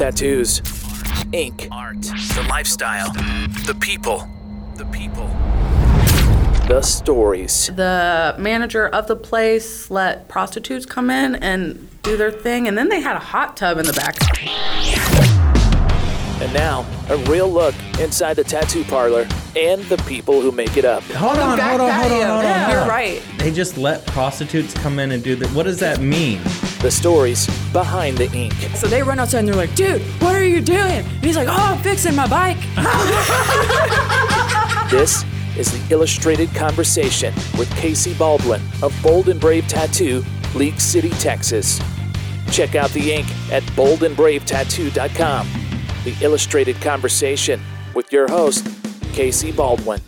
tattoos, ink, art, the lifestyle, the people, the people, the stories. The manager of the place let prostitutes come in and do their thing, and then they had a hot tub in the back. And now, a real look inside the tattoo parlor and the people who make it up. Hold on, hold on, hold on, hold on. Yeah, you're right. They just let prostitutes come in and do that. What does that mean? The stories behind the ink. So they run outside and they're like, dude, what are you doing? And he's like, oh, I'm fixing my bike. This is the Illustrated Conversation with KC Baldwin of Bold and Brave Tattoo, League City, Texas. Check out the ink at boldandbravetattoo.com. The Illustrated Conversation with your host, KC Baldwin.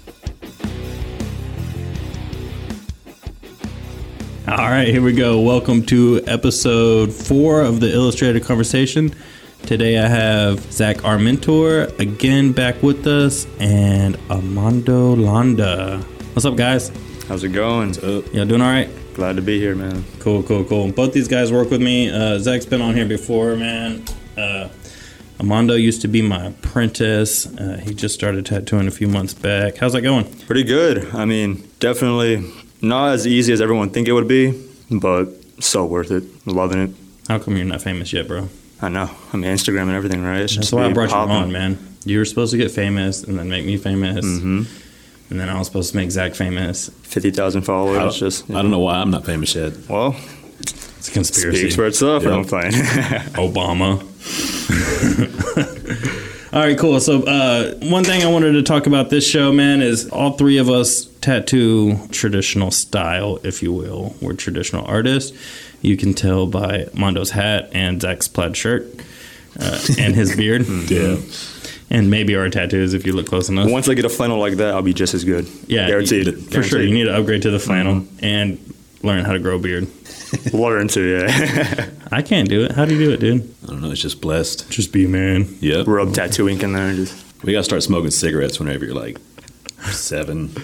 All right, here we go. Welcome to episode four of the Illustrated Conversation. Today I have Zach Armentor again back with us and Armando Landa. What's up, guys? How's it going? Y'all doing all right? Glad to be here, man. Cool, cool, cool. Both these guys work with me. Uh, Zach's been on here before, man. Uh, Amando used to be my apprentice. Uh, he just started tattooing a few months back. How's that going? Pretty good. I mean, definitely not as easy as everyone think it would be, but so worth it. Loving it. How come you're not famous yet, bro? I know. I mean, Instagram and everything, right? It's That's why I brought popping. you on, man. You were supposed to get famous and then make me famous. Mhm. And then I was supposed to make Zach famous. Fifty thousand followers. I don't, just I don't know why I'm not famous yet. Well, It's a conspiracy. speaks for itself. Yeah. I'm playing. Obama. all right, cool. So, uh, one thing I wanted to talk about this show, man, is all three of us tattoo traditional style, if you will. We're traditional artists. You can tell by Mondo's hat and Zach's plaid shirt uh, and his beard. Yeah. And maybe our tattoos if you look close enough. Once I get a flannel like that, I'll be just as good. yeah, guaranteed. you- for sure. You need to upgrade to the flannel Mm-hmm. and learn how to grow a beard. learn to. Yeah. I can't do it. How do you do it, dude? I don't know. It's just blessed. Just be a man. Yep. Rub tattoo ink in there. And just We got to start smoking cigarettes whenever you're like seven.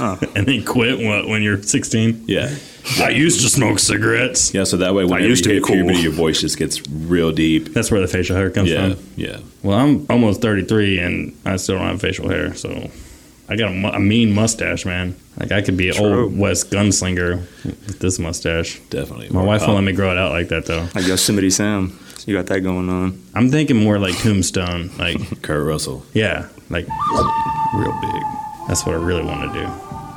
And then quit what, when you're 16? Yeah. I used to smoke cigarettes. Yeah. So that way, whenever used to you be cool. puberty, your voice just gets real deep. That's where the facial hair comes Yeah. from. Yeah. Well, I'm almost 33 and I still don't have facial hair, so I got a, a mean mustache, man. Like I could be an True. old West gunslinger with this mustache. Definitely. My Or wife won't let me grow it out like that though. like Yosemite Sam. You got that going on. I'm thinking more like Tombstone, like Kurt Russell. yeah, like real big. That's what I really want to do,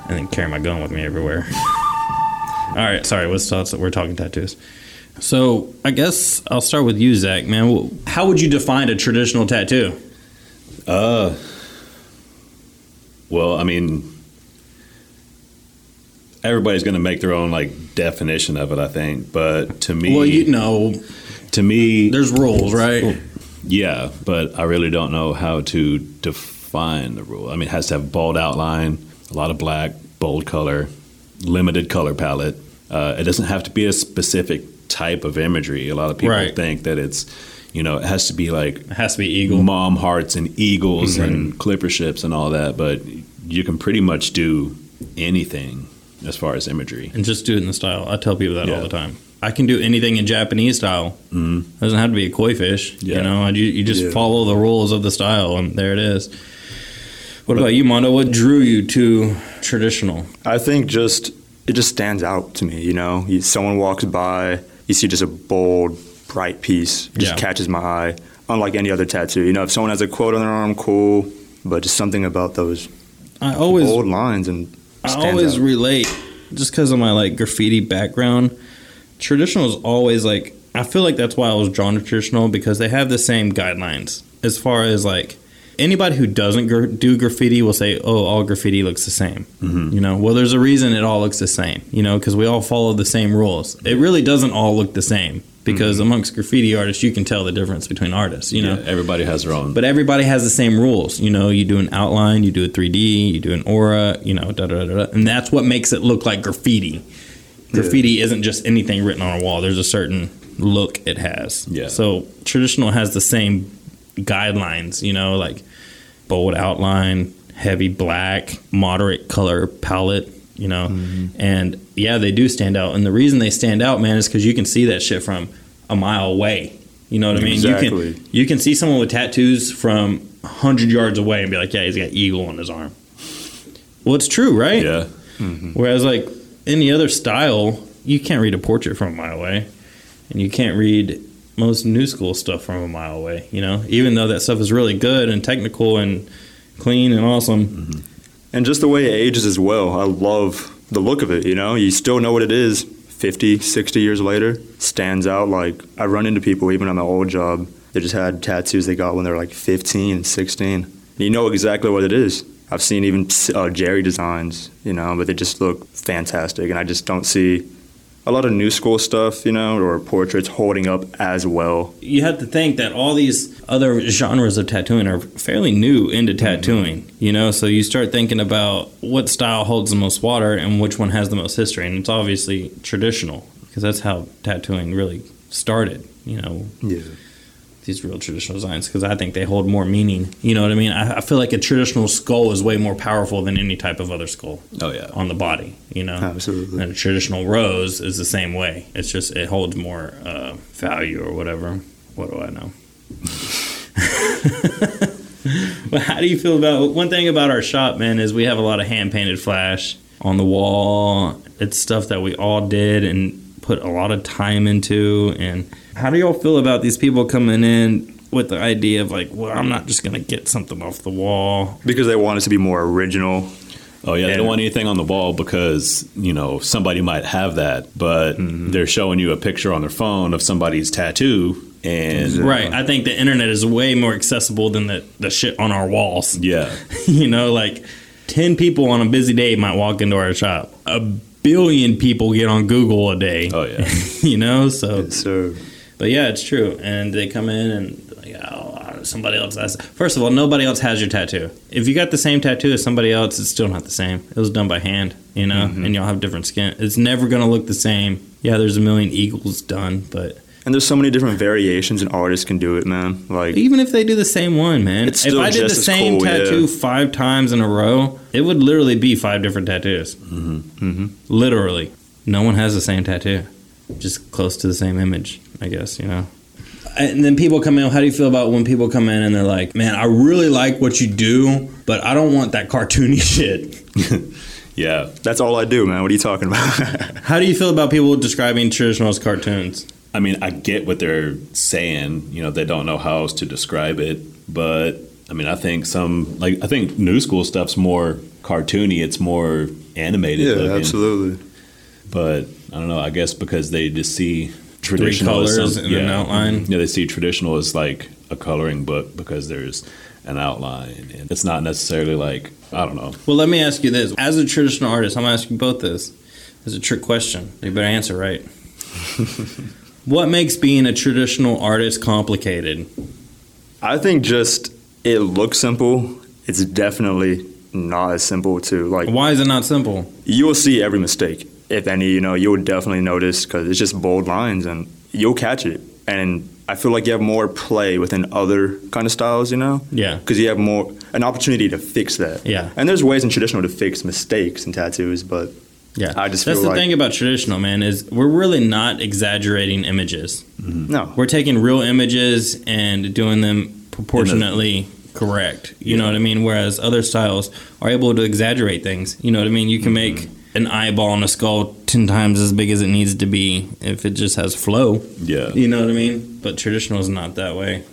and then carry my gun with me everywhere. All right, sorry. What's thoughts? That we're talking tattoos. So I guess I'll start with you, Zach. Man, how would you define a traditional tattoo? Uh. Well, I mean, everybody's going to make their own like definition of it. I think, but to me, Well, you know, to me, there's rules, right? Yeah, but I really don't know how to define the rule. I mean, it has to have bold outline, a lot of black, bold color, limited color palette. Uh, it doesn't have to be a specific type of imagery. A lot of people Right. think that it's, you know, it has to be like It has to be eagle. mom hearts and eagles and clipper ships and all that, but you can pretty much do anything as far as imagery. and just do it in the style. I tell people that all the time. I can do anything in Japanese style. Mm. Doesn't have to be a koi fish. You know, you, you just Yeah. follow the rules of the style, and there it is. What about you, Mondo? What drew you to traditional? I think just it just stands out to me. You know, you, someone walks by, you see just a bold, bright piece, just Yeah. catches my eye. Unlike any other tattoo, you know, if someone has a quote on their arm, cool. But just something about those I always, bold lines and I always out. relate just because of my like graffiti background. Traditional is always like I feel like that's why I was drawn to traditional because they have the same guidelines as far as like anybody who doesn't gr- do graffiti will say, "Oh, all graffiti looks the same." Mm-hmm. You know, well, there's a reason it all looks the same. You know, because we all follow the same rules. It really doesn't all look the same because mm-hmm. amongst graffiti artists, you can tell the difference between artists. You know, Yeah, everybody has their own. but everybody has the same rules. You know, you do an outline, you do a 3D, you do an aura, you know, da da da da. And that's what makes it look like graffiti. Graffiti isn't just anything written on a wall, there's a certain look it has. Yeah. So traditional has the same guidelines, you know, like bold outline, heavy black, moderate color palette, you know. Mm-hmm. And yeah, they do stand out. And the reason they stand out, man, is because you can see that shit from a mile away. You know what I mean? Exactly. You can you can see someone with tattoos from hundred yards away and be like, yeah, he's got eagle on his arm. Well, it's true, right? Yeah. Mm-hmm. Whereas like any other style, you can't read a portrait from a mile away, and you can't read most new school stuff from a mile away. You know, even though that stuff is really good and technical and clean and awesome. And just the way it ages as well. I love the look of it, you know? You still know what it is 50, 60 years later. Stands out. Like, I run into people, even on my old job, they just had tattoos they got when they were like 15 and 16. And you know exactly what it is. I've seen even uh, Jerry designs, you know, but they just look fantastic. And I just don't see a lot of new school stuff, you know, or portraits holding up as well. You have to think that all these other genres of tattooing are fairly new into mm-hmm. tattooing. You know, so you start thinking about what style holds the most water and which one has the most history, and it's obviously traditional because that's how tattooing really started. You know, Yeah. These real traditional designs because I think they hold more meaning. You know what I mean? I, I feel like a traditional skull is way more powerful than any type of other skull Oh yeah. on the body. You know, Absolutely. And a traditional rose is the same way. It's just it holds more uh, value or whatever. What do I know? but how do you feel about one thing about our shop, man? Is we have a lot of hand painted flash on the wall. It's stuff that we all did and put a lot of time into. And how do y'all feel about these people coming in with the idea of like, well, I'm not just gonna get something off the wall. Because they want it to be more original. Oh yeah, they don't want anything on the wall because you know somebody might have that, but mm-hmm. they're showing you a picture on their phone of somebody's tattoo, and Right. I think the internet is way more accessible than the, the shit on our walls. yeah, you know, like 10 people on a busy day might walk into our shop. A billion people get on Google a day. oh yeah, you know, so So, but yeah, it's true. And they come in and like, oh, somebody else has. First of all, nobody else has your tattoo. If you got the same tattoo as somebody else, it's still not the same. It was done by hand, you know, and y'all have different skin. It's never gonna look the same. Yeah, there's a million eagles done, but and there's so many different variations, and artists can do it, man. Like, even if they do the same one, man, It's if I did the same cool, yeah. tattoo five times in a row, it would literally be five different tattoos. Mm-hmm. Mhm. Literally, no one has the same tattoo, just close to the same image, I guess. You know. And then people come in. How do you feel about when people come in and they're like, "Man, I really like what you do, but I don't want that cartoony shit." yeah. that's all I do, man. What are you talking about? How do you feel about people describing traditional as cartoons? I mean, I get what they're saying. You know, they don't know how else to describe it, but I mean, I think some like I think new school stuff's more cartoony. It's more animated. yeah, looking. absolutely. But I don't know. I guess because they just see traditional as colors some- and an outline. Yeah, they see traditional as like a coloring book because there's an outline, and it's not necessarily like I don't know. Well, let me ask you this: as a traditional artist, I'm gonna ask you both this. It's a trick question. You better answer right. what makes being a traditional artist complicated? I think just it looks simple. It's definitely not as simple to like. Why is it not simple? You will see every mistake, if any. You know, you will definitely notice because it's just bold lines, and you'll catch it. And I feel like you have more play within other kind of styles. You know. Yeah. Because you have more an opportunity to fix that. Yeah. And there's ways in traditional to fix mistakes in tattoos, but Yeah, I just that's feel the like- thing about traditional, man. Is we're really not exaggerating images. Mm-hmm. no. We're taking real images and doing them proportionately correct. You know what I mean? Whereas other styles are able to exaggerate things. You know what I mean? You can mm-hmm. make an eyeball and a skull ten times as big as it needs to be if it just has flow. Yeah, You know what I mean? But traditional is not that way.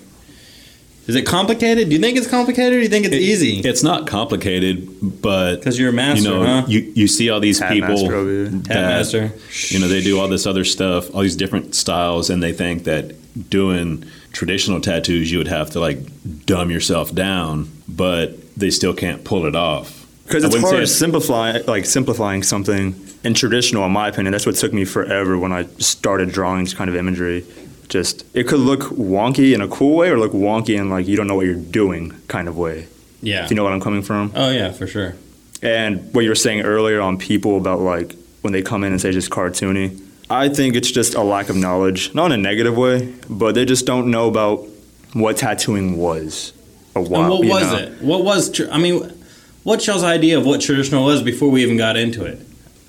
Is it complicated? Do you think it's complicated or do you think it's easy? It's not complicated, but Because you're a master, you know, huh? you you see all these Hat people master over that, master. you know, they do all this other stuff, all these different styles, and they think that doing traditional tattoos, you would have to like dumb yourself down, but they still can't pull it off. Because it's hard simplifying, like simplifying something in traditional. In my opinion, that's what took me forever when I started drawing this kind of imagery. Just it could look wonky in a cool way, or look wonky in like you don't know what you're doing kind of way. Yeah. If you know what I'm coming from. Oh yeah, for sure. And what you were saying earlier on people about like when they come in and say just cartoony, I think it's just a lack of knowledge, not in a negative way, but they just don't know about what tattooing was. A while, And what was know? it? What was? Tr- I mean, what's y'all's idea of what traditional was before we even got into it?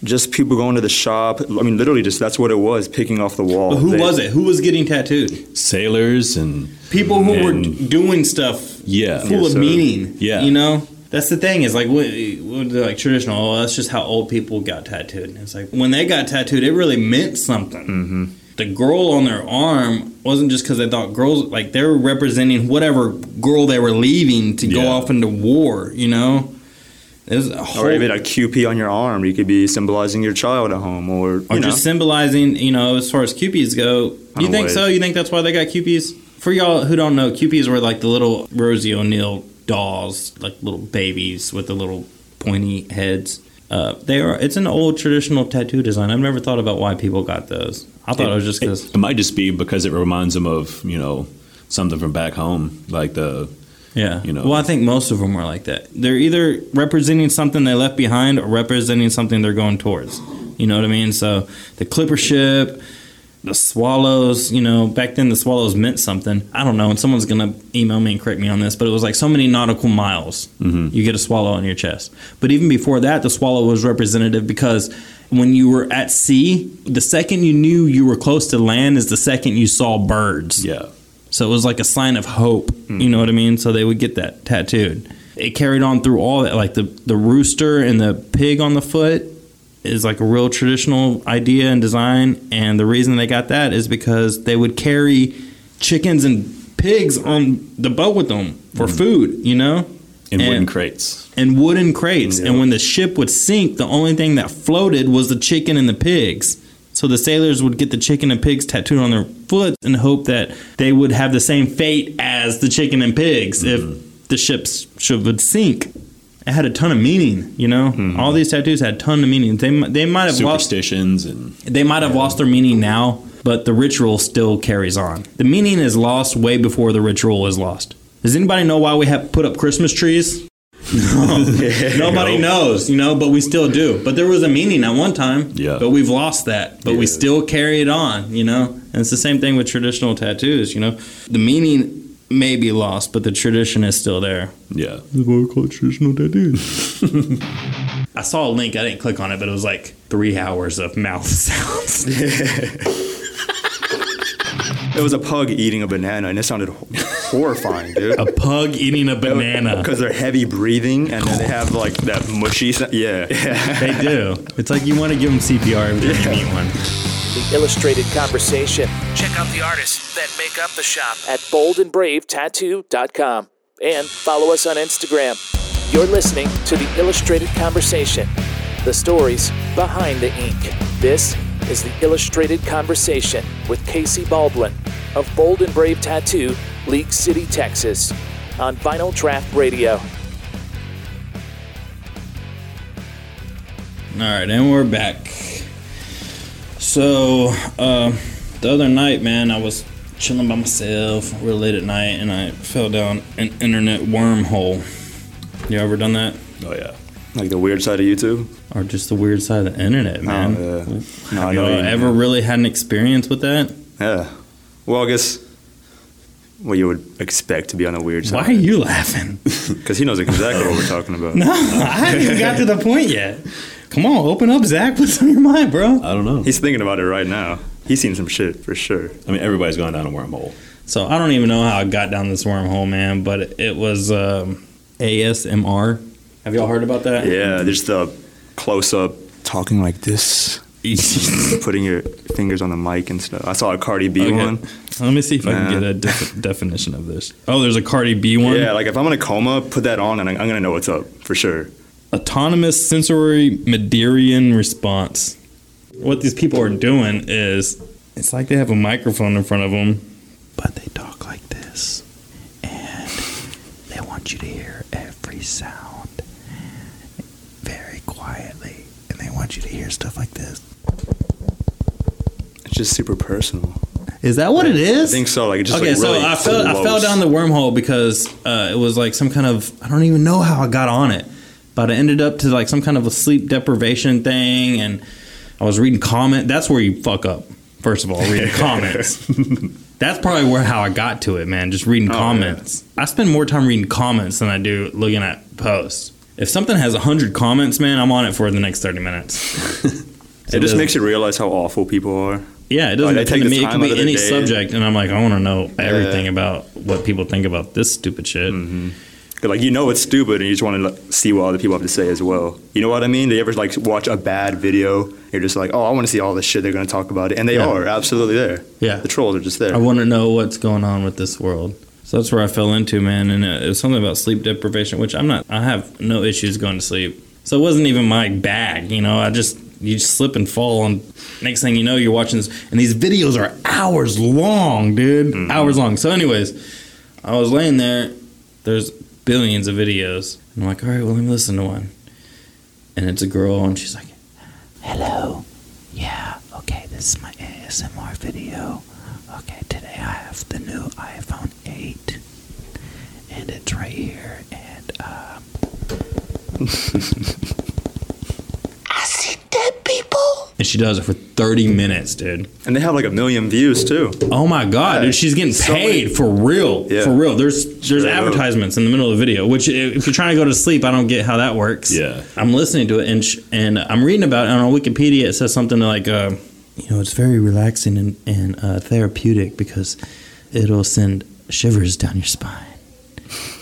just people going to the shop. I mean, literally, just that's what it was, picking off the wall. But who They- was it? Who was getting tattooed? Sailors and People who were doing stuff yeah, full Yes, of sir. meaning. Yeah. you know. That's the thing is like what, what like traditional. Oh, that's just how old people got tattooed. And it's like when they got tattooed, it really meant something. Mm-hmm. The girl on their arm wasn't just because they thought girls like they were representing whatever girl they were leaving to go off into war. You know, there's a whole, Or even a Kewpie on your arm. You could be symbolizing your child at home, or or know. just symbolizing, you know, as far as Kewpies go. You think wait. so? You think that's why they got Kewpies? For y'all who don't know, Kewpies were like the little Rosie O'Neill dolls, like little babies with the little pointy heads. Uh, they are. It's an old traditional tattoo design. I've never thought about why people got those. I thought it, was just because. It might just be because it reminds them of you know something from back home, like the Yeah. you know. Well, I think most of them are like that. They're either representing something they left behind or representing something they're going towards. You know what I mean? So the clipper ship, the swallows, you know, back then the swallows meant something. I don't know, and someone's going to email me and correct me on this, but it was like so many nautical miles. Mm-hmm. You get a swallow on your chest. But even before that, the swallow was representative because when you were at sea, the second you knew you were close to land is the second you saw birds. yeah. So it was like a sign of hope. You hmm. know what I mean? So they would get that tattooed. It carried on through all that. Like the, the rooster and the pig on the foot is like a real traditional idea and design. And the reason they got that is because they would carry chickens and pigs on the boat with them for hmm. food, you know? in wooden crates. and wooden crates. Yeah. And when the ship would sink, the only thing that floated was the chicken and the pigs. So the sailors would get the chicken and pigs tattooed on their foot and hope that they would have the same fate as the chicken and pigs if mm-hmm. the ship's ship would sink. It had a ton of meaning, you know. Mm-hmm. All these tattoos had a ton of meaning. They they might have lost Superstitions and they might have lost their meaning now, but the ritual still carries on. The meaning is lost way before the ritual is lost. Does anybody know why we have put up Christmas trees? No. Nobody knows, you know, but we still do. But there was a meaning at one time. Yeah. But we've lost that. But we still carry it on, you know? And it's the same thing with traditional tattoos, you know? The meaning may be lost, but the tradition is still there. yeah. That's why we call it traditional tattoos. I saw a link. I didn't click on it, but it was like three hours of mouth sounds. it was a pug eating a banana, and it sounded ho- horrifying, dude. a pug eating a banana. Because they're heavy breathing, and then they have like that mushy. Sound. Yeah, yeah. They do. It's like you want to give them CPR every time you meet one. The Illustrated Conversation. Check out the artists that make up the shop at boldandbravetattoo.com and follow us on Instagram. You're listening to The Illustrated Conversation, the stories behind the ink. This is The Illustrated Conversation with KC Baldwin of Bold and Brave Tattoo, League City, Texas, on Vinyl Draught Radio. All right, and we're back. So, uh, the other night, man, I was chilling by myself real late at night, and I fell down an internet wormhole. You ever done that? Oh yeah. Like the weird side of YouTube. Or just the weird side of the internet, man? Oh, yeah. No, Have know you what ever mean. really had an experience with that? Yeah. Well, I guess what you would expect to be on the weird side. Why are you laughing? Because he knows exactly what we're talking about. No, I haven't even got to the point yet. Come on, open up, Zach. What's on your mind, bro? I don't know. He's thinking about it right now. He's seen some shit for sure. I mean, everybody's going down a wormhole. So I don't even know how I got down this wormhole, man. But it was um, ASMR. Have y'all heard about that? Yeah, there's the close up talking like this, putting your fingers on the mic and stuff. I saw a Cardi B Okay. one. Let me see if I can get a def- definition of this. Oh, there's a Cardi B one. Yeah, like if I'm in a coma, put that on and I'm, I'm gonna know what's up for sure. Autonomous sensory Meridian response. What these people are doing is it's like they have a microphone in front of them, but they talk like this. And they want you to hear every sound very quietly. And they want you to hear stuff like this. It's just super personal. Is that what it is? I think so. Like it just okay, like so really I fell I fell down the wormhole because uh, it was like some kind of I don't even know how I got on it, but I ended up to like some kind of a sleep deprivation thing, and I was reading comment. That's where you fuck up. First of all, reading comments. That's probably where how I got to it, man. Just reading Oh, comments. I spend more time reading comments than I do looking at posts. If something has hundred comments, man, I'm on it for the next thirty minutes. It, just makes you realize how awful people are. Yeah, it doesn't Like, depend to me. It could be any subject, and I'm like, I want to know everything about what people think about this stupid shit. Mm-hmm. Like you know it's stupid, and you just want to like, see what other people have to say as well. You know what I mean? Do you ever like watch a bad video? You're just like, oh, I want to see all the shit they're going to talk about it, and they Yeah. are absolutely there. Yeah. the trolls are just there. I want to know what's going on with this world. So that's where I fell into, man. And it was something about sleep deprivation, which I'm not. I have no issues going to sleep. So it wasn't even my bag, you know. I just you just slip and fall, and next thing you know, you're watching this, and these videos are hours long, dude, mm-hmm. hours long. So, anyways, I was laying there. There's billions of videos, and I'm like, all right, well, let me listen to one. And it's a girl, and she's like, Hello. Yeah, okay, this is my ASMR video. Okay, today I have the new iPhone 8. And it's right here. And, um. I see dead people. and she does it for 30 minutes, dude. and they have like a million views too. Oh my god, Yeah. dude, she's getting So paid many- for real. Yeah. For real. There's there's Straight advertisements in the middle of the video, which if you're trying to go to sleep, I don't get how that works. Yeah. I'm listening to it and sh- and I'm reading about it and on Wikipedia it says something like uh, you know, it's very relaxing and, and uh, therapeutic because it'll send shivers down your spine.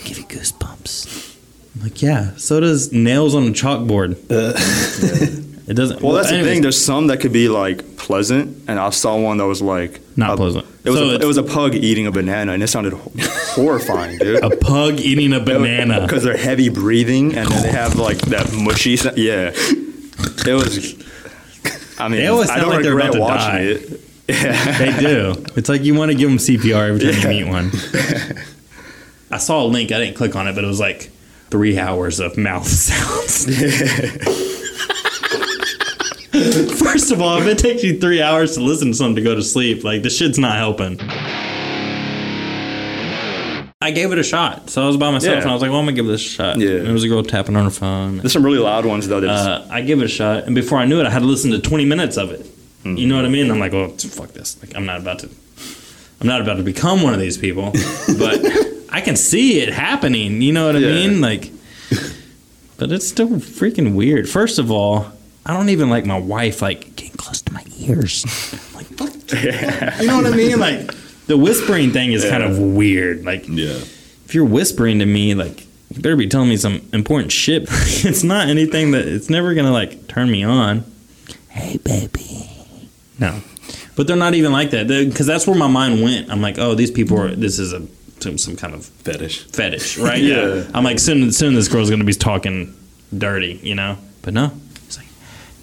Give you goosebumps. I'm like, yeah, so does nails on a chalkboard. It doesn't Well, that's the thing. There's some that could be like pleasant, and I saw one that was like Not a- pleasant. It was So a, it was a pug eating a banana, and it sounded horrifying, dude. a pug eating a banana. because they're heavy breathing, and then they have like that mushy. sa- Yeah, it was. I mean, They always I sound don't like they're about to watching die. it. Yeah. They do. It's like you want to give them CPR every time you meet one. I saw a link. I didn't click on it, but it was like three hours of mouth sounds. First of all, if it takes you three hours to listen to something to go to sleep, like this shit's not helping. I gave it a shot. So I was by myself Yeah. and I was like, well, I'm going to give this a shot. Yeah. And it was a girl tapping on her phone. There's some really loud ones though. Uh, I give it a shot, and before I knew it, I had to listen to 20 minutes of it. You know what I mean? I'm like, well, fuck this. Like, I'm not about to. I'm not about to become one of these people, but I can see it happening. You know what I Yeah. mean? Like, but it's still freaking weird. First of all, I don't even like my wife like getting close to my ears. I'm like, fuck. the- You know what I mean? Like, the whispering thing is kind of weird. Like, Yeah. if you're whispering to me, like you better be telling me some important shit. it's not anything that it's never gonna like turn me on. Hey, baby. No, but they're not even like that because that's where my mind went. I'm like, oh, these people are. This is a some, some kind of Fetish. fetish, right? Yeah. I'm like, soon soon this girl's gonna be talking dirty, you know. But no, It's like,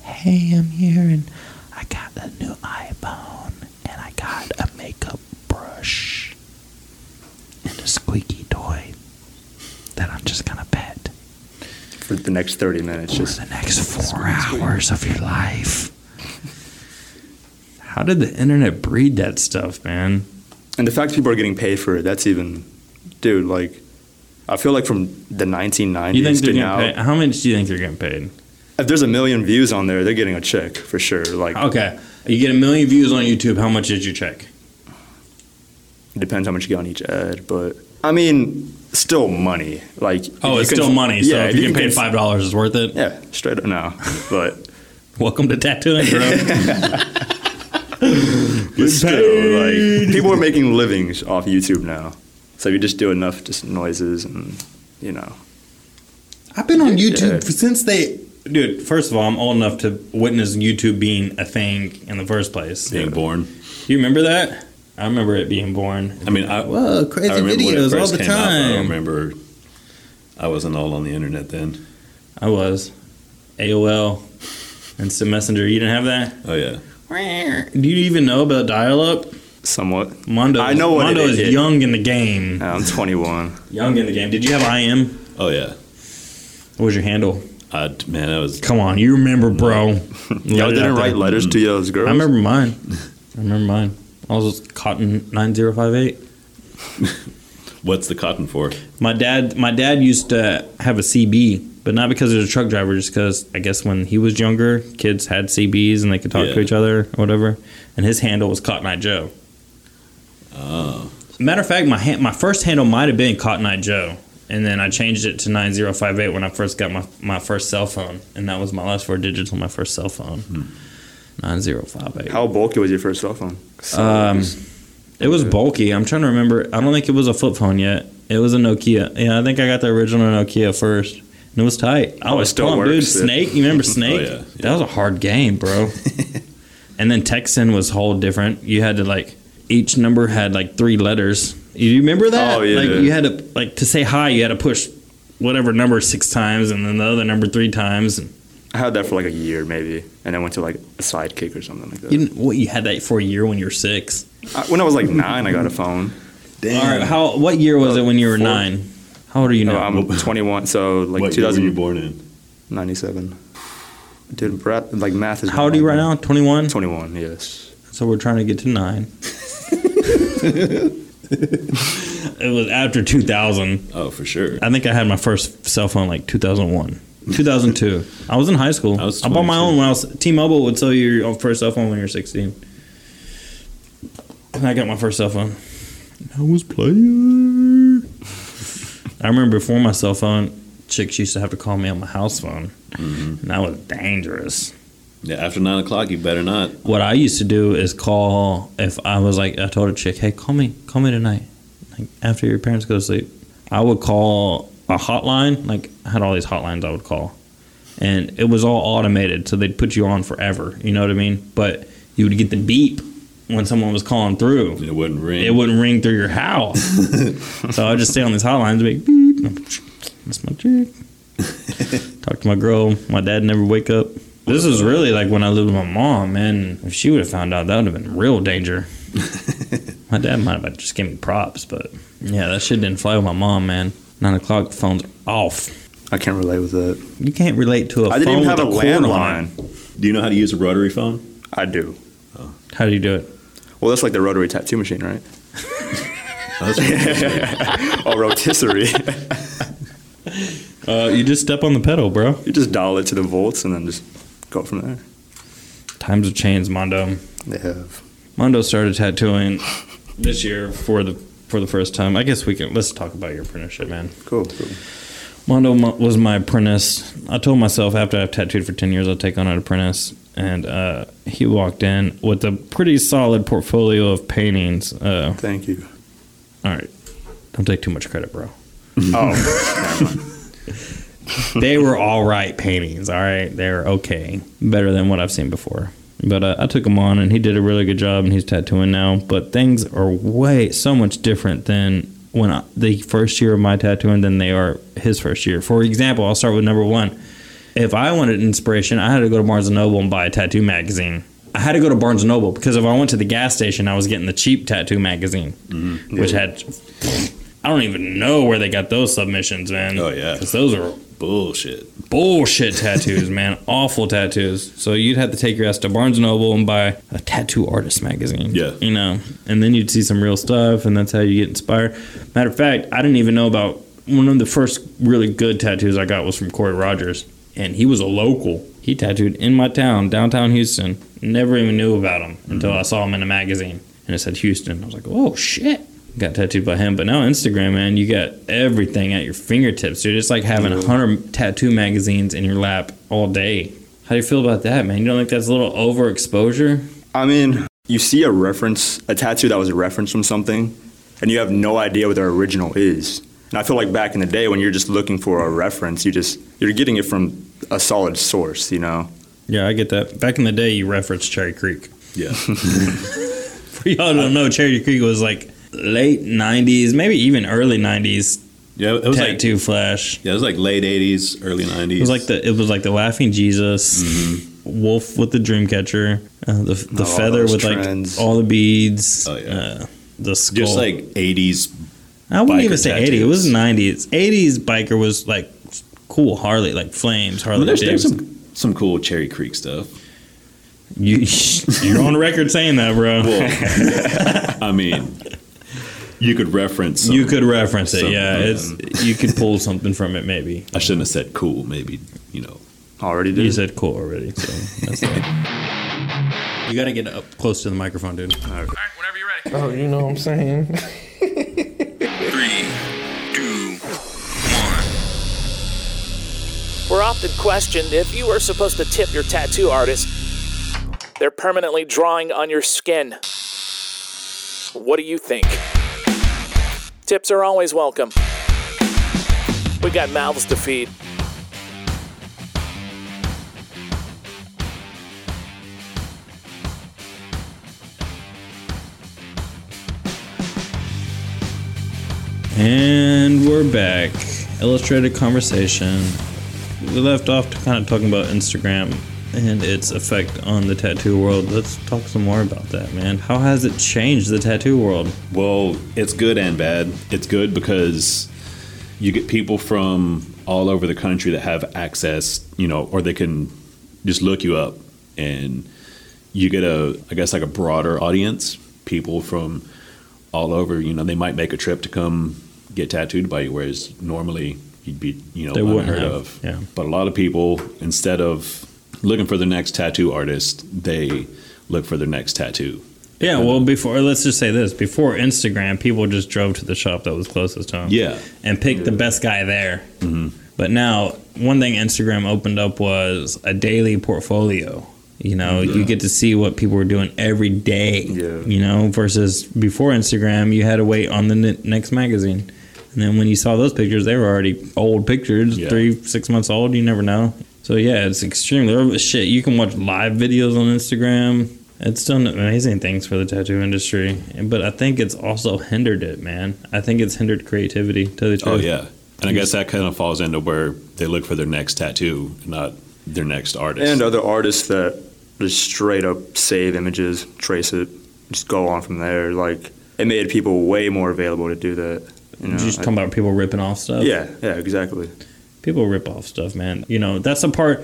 hey, I'm here and I got a new iPhone and I got a makeup brush and a squeaky toy that I'm just gonna pet for the next 30 minutes, for just the next four hours of your life. how did the internet breed that stuff, man? and the fact people are getting paid for it. That's even, dude. Like, I feel like from the 1990s You think to now, getting paid? How much do you think they're getting paid? if there's a million views on there, they're getting a check for sure. Like, Okay, you get a million views on YouTube. How much did you check? It depends how much you get on each ad, but I mean, still money. Like, Oh, it's can- still money. So yeah, if you can get paid five dollars, it's worth it. Yeah, straight up no, But Welcome to tattooing, bro. But still, like people are making livings off YouTube now. So if you just do enough just noises and you know. I've been on YouTube Yeah. since they. Dude, first of all, I'm old enough to witness YouTube being a thing in the first place. Being born. You remember that? I remember it being born. I mean, I, Whoa, crazy I remember when it videos all the time. out, I don't remember. I wasn't all on the internet then. I was AOL, Instant Messenger. You didn't have that. Oh yeah. Do you even know about dial-up? Somewhat. Mondo. I know what Mondo it is is. young in the game. I'm 21. Young in the game. Did you have IM? Oh yeah. What was your handle? I, man, I was. Come on, you remember, bro. Y'all didn't write letters to y'all's girls. I remember mine. I remember mine. I was Cotton nine zero five eight. What's the cotton for? My dad, my dad used to have a CB, but not because he was a truck driver, just because I guess when he was younger, kids had CBs and they could talk to each other or whatever. And his handle was Cotton Eye Joe. Oh. Matter of fact, my my first handle might have been Cotton Eye Joe, and then I changed it to 9058 when I first got my, my first cell phone, and that was my last four digits on my first cell phone. Hmm. 9058. How bulky was your first cell phone? Um, it was bulky. I'm trying to remember. I don't think it was a flip phone yet. It was a Nokia. Yeah, I think I got the original Nokia first. And it was tight. I Oh, it was still pumped, dude. works. Snake. You remember Snake? Oh yeah, That was a hard game, bro. and then Texan was whole different. You had to like each number had like three letters. You remember that? Oh, yeah. Like you had to like to say hi. You had to push whatever number six times, and then the other number three times. And I had that for like a year maybe, and then went to like a sidekick or something like that. you didn't, what you had that for a year when you were six. I, when I was like nine, I got a phone. Damn. All right. How? What year was it when you were Four. nine? How old are you No, now? I'm 21, so like what year were you 2097. born in? 97. Dude, Brad, like math is. How old are you right now? 21? 21, yes. So we're trying to get to nine. it was after 2000. Oh, for sure. I think I had my first cell phone like 2001. 2002. I was in high school. I was I bought my own when I was. T-Mobile would sell you your first cell phone when you're 16. And I got my first cell phone. I was playing. I remember before my cell phone, chicks used to have to call me on my house phone, mm-hmm. and that was dangerous. Yeah, after nine o'clock, you better not. What I used to do is call if I was like I told a chick, "Hey, call me, call me tonight, like after your parents go to sleep." I would call a hotline. Like I had all these hotlines I would call, and it was all automated, so they'd put you on forever. You know what I mean? But you would get the beep when someone was calling through. It wouldn't ring. It wouldn't ring through your house, so I'd just stay on these hotlines, and be beep. That's my chick. Talk to my girl. My dad never wake up. This is really like when I lived with my mom, man. If she would have found out, that would have been real danger. my dad might have just given me props, but yeah, that shit didn't fly with my mom, man. Nine o'clock, phone's off. I can't relate with that. You can't relate to a I didn't phone even have a with cord on it. landline. Do you know how to use a rotary phone? I do. How do you do it? Well, that's like the rotary tattoo machine, right? or rotisserie. Uh, you just step on the pedal, bro. you just dial it to the volts and then just go from there. Times have changed, Mondo. They have. Mondo started tattooing this year for the for the first time. I guess we can let's talk about your apprenticeship, man. Cool. cool. Mondo was my apprentice. I told myself after I've tattooed for 10 years, I'll take on an apprentice. And uh, he walked in with a pretty solid portfolio of paintings. Uh, Thank you. all right. Don't take too much credit, bro. Oh. They were all right paintings, all right? They're okay. Better than what I've seen before. But uh, I took him on, and he did a really good job, and he's tattooing now. But things are way, so much different than when I, the first year of my tattooing than they are his first year. For example, I'll start with number one. If I wanted inspiration, I had to go to Barnes & Noble and buy a tattoo magazine. I had to go to Barnes & Noble because if I went to the gas station, I was getting the cheap tattoo magazine, which had... I don't even know where they got those submissions, man. Oh, yeah. because those are Bullshit. bullshit tattoos, man. Awful tattoos. So you'd have to take your ass to Barnes and Noble and buy a tattoo artist magazine. Yeah. You know, and then you'd see some real stuff, and that's how you get inspired. Matter of fact, I didn't even know about one of the first really good tattoos I got was from Corey Rogers, and he was a local. He tattooed in my town, downtown Houston. Never even knew about him until mm-hmm. I saw him in a magazine, and it said Houston. I was like, oh shit. Got tattooed by him, but now Instagram, man, you got everything at your fingertips, You're just like having a hundred tattoo magazines in your lap all day. How do you feel about that, man? You don't think that's a little overexposure? I mean, you see a reference, a tattoo that was a reference from something, and you have no idea what their original is. And I feel like back in the day when you're just looking for a reference, you just you're getting it from a solid source, you know. Yeah, I get that. Back in the day, you referenced Cherry Creek. Yeah. For y'all don't know, Cherry Creek was like late '90s, maybe even early '90s Yeah, it was like tattoo flash. yeah, it was like late '80s, early '90s. It was like the it was like the Laughing Jesus, Wolf with the Dreamcatcher, uh, the the Oh, feather with trends. like all the beads. Oh, yeah. uh, the skull. just like '80s. I wouldn't even biker say 80. It was 90s. 80s biker was like cool Harley, like flames, I Harley mean, there's, there's some some cool Cherry Creek stuff. You, you're on record saying that, bro. Well, I mean, you could reference. Some, you could reference it, yeah. It's you could pull something from it, maybe. I shouldn't have said cool. Maybe you know. Already did. You said cool already, so that's that. You got to get up close to the microphone, dude. All right, whenever you're ready. Oh, you know what I'm saying? Three, two, often questioned if you are supposed to tip your tattoo artist. They're permanently drawing on your skin. What do you think? Tips are always welcome. We got mouths to feed. And we're back. Illustrated conversation. We left off to kind of talking about Instagram and its effect on the tattoo world. Let's talk some more about that, man. How has it changed the tattoo world? Well, it's good and bad. It's good because you get people from all over the country that have access, you know, or they can just look you up and you get a, I guess, like a broader audience. People from all over, you know, they might make a trip to come get tattooed by you, whereas normally you'd be, you know, They wouldn't unheard have, of. yeah. But a lot of people, instead of looking for the next tattoo artist, they look for their next tattoo. Yeah, well, before let's just say this: before Instagram, people just drove to the shop that was closest to them. Yeah. and picked the best guy there. Mm-hmm. But now, one thing Instagram opened up was a daily portfolio. You know, you get to see what people were doing every day. Yeah. You know, versus before Instagram, you had to wait on the ne- next magazine. And then when you saw those pictures, they were already old pictures, Yeah. three, six months old. You never know. So yeah, it's extremely shit. You can watch live videos on Instagram. It's done amazing things for the tattoo industry, but I think it's also hindered it, man. I think it's hindered creativity. To tell you the Oh yeah, and I guess that kind of falls into where they look for their next tattoo, not their next artist. And other artists that just straight up save images, trace it, just go on from there. Like it made people way more available to do that. You know, You just I- talking about people ripping off stuff. yeah, yeah, exactly. People rip off stuff, man. You know, that's the part.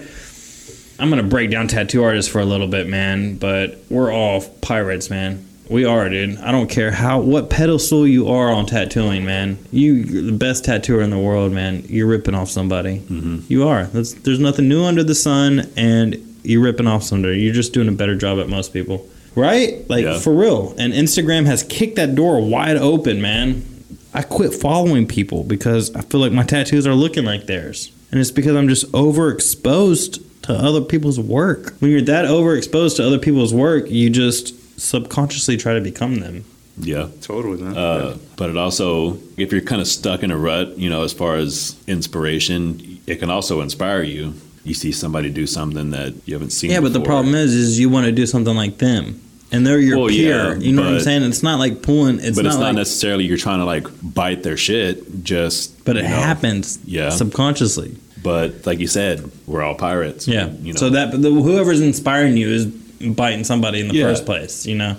I'm gonna break down tattoo artists for a little bit, man. But we're all pirates, man. We are, dude. I don't care how what pedestal you are on tattooing, man. You, you're the best tattooer in the world, man. You're ripping off somebody. Mm-hmm. You are. That's, there's nothing new under the sun, and you're ripping off somebody. You're just doing a better job at most people, right? Like Yeah. for real. And Instagram has kicked that door wide open, man. I quit following people because I feel like my tattoos are looking like theirs. And it's because I'm just overexposed to other people's work. When you're that overexposed to other people's work, you just subconsciously try to become them. yeah. Totally, man. Uh, but it also, if you're kind of stuck in a rut, you know, as far as inspiration, it can also inspire you. You see somebody do something that you haven't seen. Yeah, but the problem is is you want to do something like them. And they're your Well, peer. yeah, you know what I'm saying? It's not like pulling it's but not it's not like, necessarily you're trying to like bite their shit. Just but it you know, happens Yeah. subconsciously. But like you said, we're all pirates. Yeah. You know. So that the, whoever's inspiring you is biting somebody in the Yeah. first place. You know,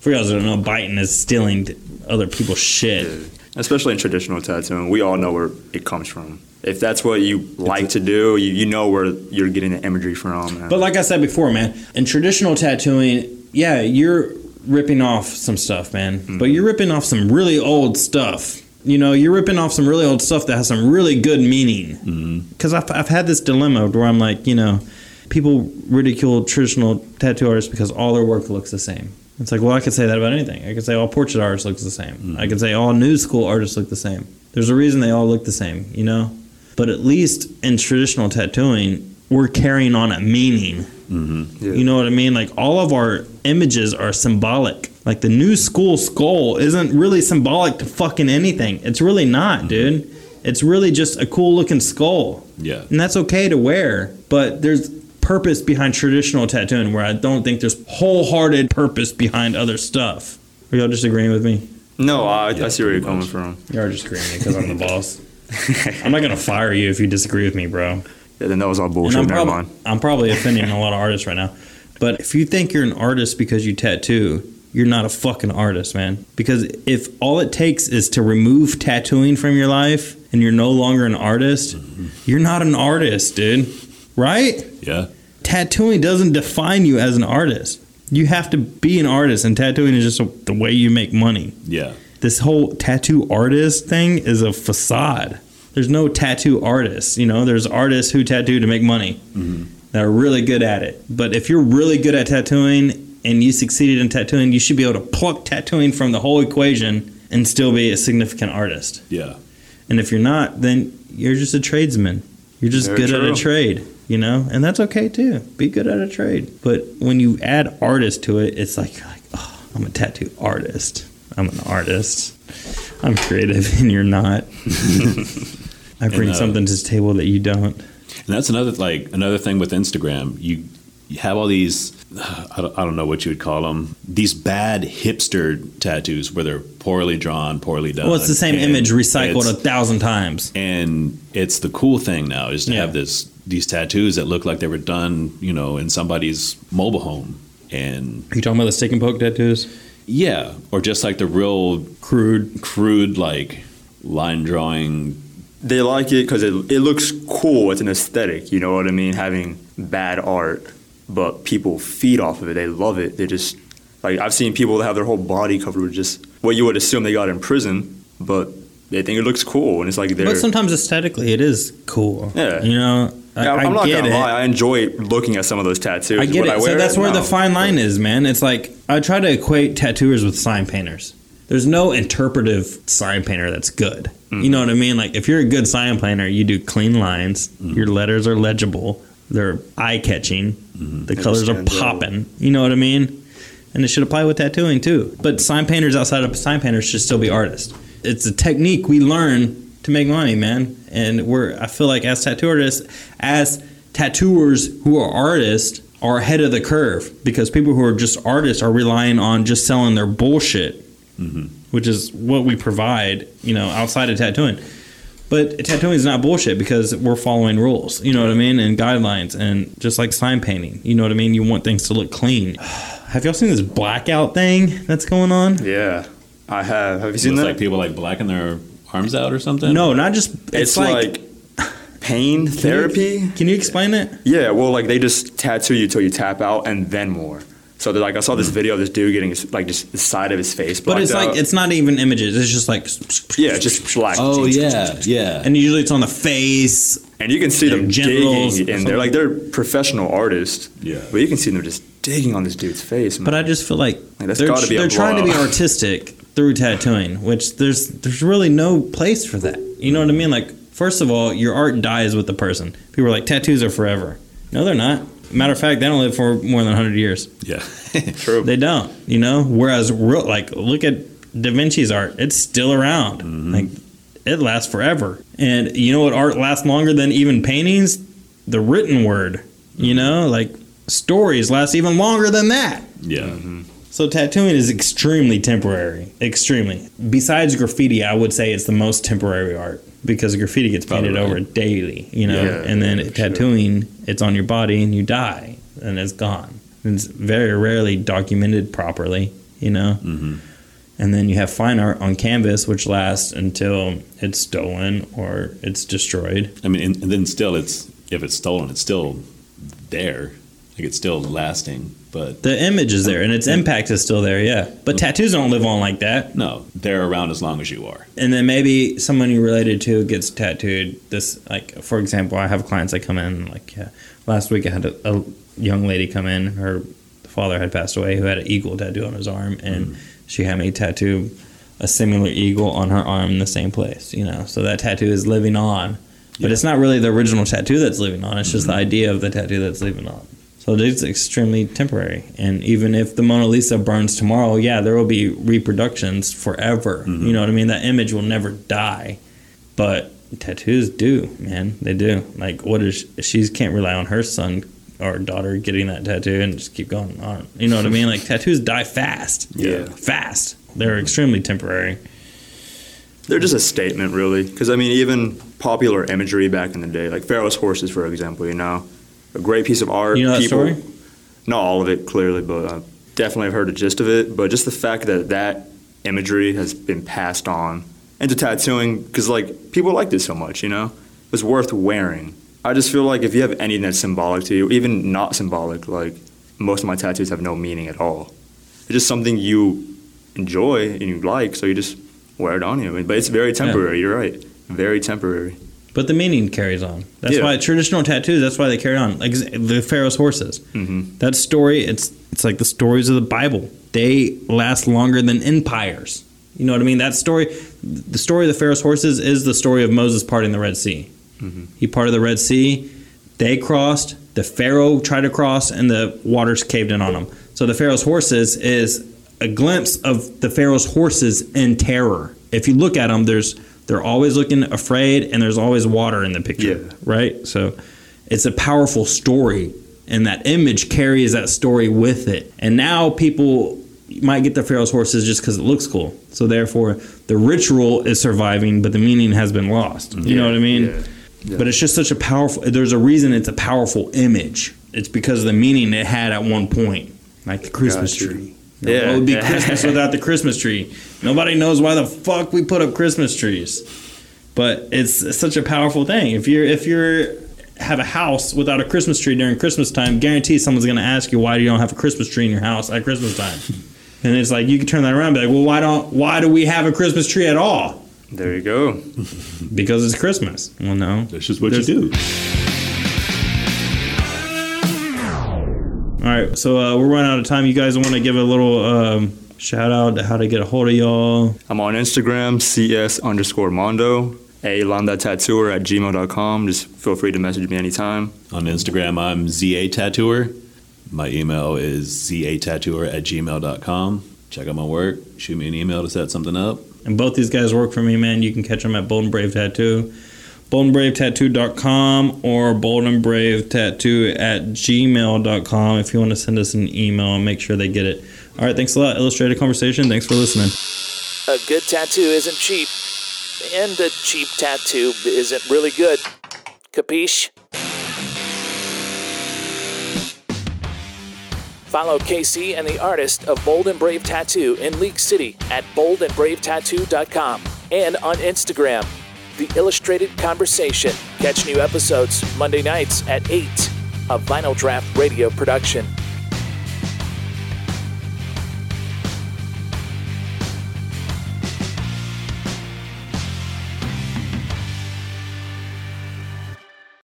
for y'all who don't know, biting is stealing other people's shit. Especially in traditional tattooing, we all know where it comes from. If that's what you like to do, you, you know where you're getting the imagery from. man. But like I said before, man, in traditional tattooing, yeah, you're ripping off some stuff, man. Mm-hmm. But you're ripping off some really old stuff. You know, you're ripping off some really old stuff that has some really good meaning. Mm-hmm. Because I've, I've had this dilemma where I'm like, you know, people ridicule traditional tattoo artists because all their work looks the same. It's like, well, I could say that about anything. I could say all portrait artists looks the same. Mm-hmm. I could say all new school artists look the same. There's a reason they all look the same, you know? But at least in traditional tattooing, we're carrying on a meaning. Mm-hmm. Yeah. You know what I mean? Like all of our images are symbolic. Like the new school skull isn't really symbolic to fucking anything. It's really not, mm-hmm. dude. It's really just a cool looking skull. Yeah. And that's okay to wear, but there's purpose behind traditional tattooing where I don't think there's wholehearted purpose behind other stuff. Are y'all just agreeing with me? no, I, I see where you're coming much. from. You are just agreeing because I'm the boss. I'm not gonna fire you if you disagree with me, bro. Yeah, then that was all bullshit. I'm, Never prob- mind. I'm probably offending a lot of artists right now. But if you think you're an artist because you tattoo, you're not a fucking artist, man. Because if all it takes is to remove tattooing from your life and you're no longer an artist, you're not an artist, dude. Right? Yeah. Tattooing doesn't define you as an artist. You have to be an artist, and tattooing is just a, the way you make money Yeah. this whole tattoo artist thing is a facade. There's no tattoo artists, you know. There's artists who tattoo to make money mm-hmm. that are really good at it. But if you're really good at tattooing and you succeeded in tattooing, you should be able to pluck tattooing from the whole equation and still be a significant artist. Yeah. And if you're not, then you're just a tradesman. You're just Very good at a trade, you know, and that's okay too. Be good at a trade. But when you add artist to it, it's like you're like, oh, I'm a tattoo artist. I'm an artist. I'm creative, and you're not. I bring uh, something to the table that you don't. And that's another like another thing with Instagram. You you have all these I don't, I don't know what you would call them. These bad hipster tattoos where they're poorly drawn, poorly done. Well, it's the same and image recycled a thousand times. and it's the cool thing now is to Yeah. have this these tattoos that look like they were done, you know, in somebody's mobile home. And Are you talking about the stick and poke tattoos? yeah, or just like the real Crude. crude like line drawing They like it because it, it looks cool. It's an aesthetic. You know what I mean? Having bad art, but people feed off of it. They love it. They just like I've seen people that have their whole body covered with just what you would assume they got in prison, but they think it looks cool, and it's like they're. But sometimes aesthetically, it is cool. Yeah. You know, I, Yeah, I I'm not get gonna it. lie. I enjoy looking at some of those tattoos. I get it. so wear that's where the fine line is, man. It's like I try to equate tattooers with sign painters. There's no interpretive sign painter that's good. Mm-hmm. You know what I mean? Like if you're a good sign painter, you do clean lines. Mm-hmm. Your letters are legible. They're eye catching. Mm-hmm. The colors are popping. You know what I mean? And it should apply with tattooing too. But sign painters outside of sign painters should still be artists. It's a technique we learn to make money, man. And we're I feel like as tattoo artists, as tattooers who are artists are ahead of the curve because people who are just artists are relying on just selling their bullshit, Mm-hmm. which is what we provide, you know, outside of tattooing. But tattooing is not bullshit because we're following rules, you know what I mean, and guidelines, and just like sign painting, you know what I mean. You want things to look clean. Have y'all seen this blackout thing that's going on? Yeah, I have. Have you seen looks that? like people like blacking their arms out or something. No, not just. It's, it's like, like, pain therapy. Can you explain it? Yeah, well, like they just tattoo you till you tap out, and then more. So they're like, I saw this video of this dude getting his, like just the side of his face. Hmm. But it's like out. it's not even images. It's just like yeah, just black. Oh yeah, yeah. and usually it's on the face. and you can see them digging, and they're like they're professional artists. Yeah. but you can see them just digging on this dude's face. Man. But I just feel like Like, that's they're, gotta be they're trying to be artistic through tattooing, which there's there's really no place for that. You know what I mean? Like first of all, your art dies with the person. People are like tattoos are forever. No, they're not. Matter of fact, they don't live for more than 100 years. yeah. true. They don't, you know. Whereas, real like, look at Da Vinci's art; it's still around. Mm-hmm. Like, it lasts forever. And you know what art lasts longer than even paintings? The written word. You know, like stories last even longer than that. yeah. So tattooing is extremely temporary. Extremely. Besides graffiti, I would say it's the most temporary art because graffiti gets painted right. over daily, you know, Yeah, and then yeah, sure. tattooing, it's on your body and you die and it's gone. And It's very rarely documented properly, you know. Mm-hmm. And then you have fine art on canvas, which lasts until it's stolen or it's destroyed. I mean, and, and then still, it's if it's stolen, it's still there. Like it's still lasting. But The image is there and its impact is still there, yeah. But mm-hmm. tattoos don't live on like that. no, they're around as long as you are. and then maybe someone you're related to gets tattooed. This, like, for example, I have clients that come in. Like, yeah, last week I had a, a young lady come in. Her father had passed away, who had an eagle tattoo on his arm, and mm-hmm. she had me tattoo a similar eagle on her arm in the same place. You know, so that tattoo is living on, but it's not really the original tattoo that's living on. It's just the mm-hmm. idea of the tattoo that's living on. So it's extremely temporary. And even if the Mona Lisa burns tomorrow, yeah, there will be reproductions forever. Mm-hmm. You know what I mean? That image will never die. But tattoos do, man. They do. Like, what is she can't rely on her son or daughter getting that tattoo and just keep going on. You know what I mean? Like tattoos die fast. Yeah. Fast. They're extremely temporary. They're just a statement, really. Because I mean, even popular imagery back in the day, like Pharaoh's horses, for example. You know, a great piece of art. You know that people, story? Not all of it, clearly, but uh, definitely I've heard the gist of it. But just the fact that that imagery has been passed on into tattooing, because like people liked it so much, you know, it's worth wearing. I just feel like if you have anything that's symbolic to you, even not symbolic, like most of my tattoos have no meaning at all. It's just something you enjoy and you like, so you just wear it on you. But it's very temporary. You're right, very temporary. But the meaning carries on. That's Yeah. why traditional tattoos. That's why they carry on. Like the Pharaoh's horses. Mm-hmm. That story. It's it's like the stories of the Bible. They last longer than empires. You know what I mean? That story. The story of the Pharaoh's horses is the story of Moses parting the Red Sea. He parted the Red Sea. They crossed. The Pharaoh tried to cross, and the waters caved in on them. So the Pharaoh's horses is a glimpse of the Pharaoh's horses in terror. If you look at them, there's they're always looking afraid, and there's always water in the picture, Yeah. right? So it's a powerful story, and that image carries that story with it. And now people might get the Pharaoh's horses just because it looks cool. So therefore, the ritual is surviving, but the meaning has been lost. You know what I mean? yeah, yeah. But it's just such a powerful. There's a reason it's a powerful image. It's because of the meaning it had at one point, like the Christmas Gotcha. tree. Yeah. What would be Christmas without the Christmas tree? Nobody knows why the fuck we put up Christmas trees. But it's, it's such a powerful thing. If you're if you're have a house without a Christmas tree during Christmas time, guarantee someone's going to ask you why you don't have a Christmas tree in your house at Christmas time. and it's like you can turn that around and be like, well, why don't why do we have a Christmas tree at all? There you go. Because it's Christmas. Well, no. That's just what There's- you do. All right, so uh, we're running out of time. You guys want to give a little um, shout out to how to get a hold of y'all? I'm on Instagram, cs underscore mondo, a Landa tattooer at gmail.com. Just feel free to message me anytime. On Instagram, I'm ZA Tattooer. My email is zatattooer at gmail.com. Check out my work. Shoot me an email to set something up. And both these guys work for me, man. You can catch them at Bold and Brave Tattoo. boldandbravetattoo.com or boldandbravetattoo at gmail.com if you want to send us an email and make sure they get it. All right, thanks a lot. Illustrated Conversation. Thanks for listening. A good tattoo isn't cheap, and a cheap tattoo isn't really good. Capiche? Follow KC and the artist of Bold and Brave Tattoo in League City at boldandbravetattoo.com and on Instagram. The Illustrated Conversation. Catch new episodes Monday nights at 8. A Vinyl Draught Radio production.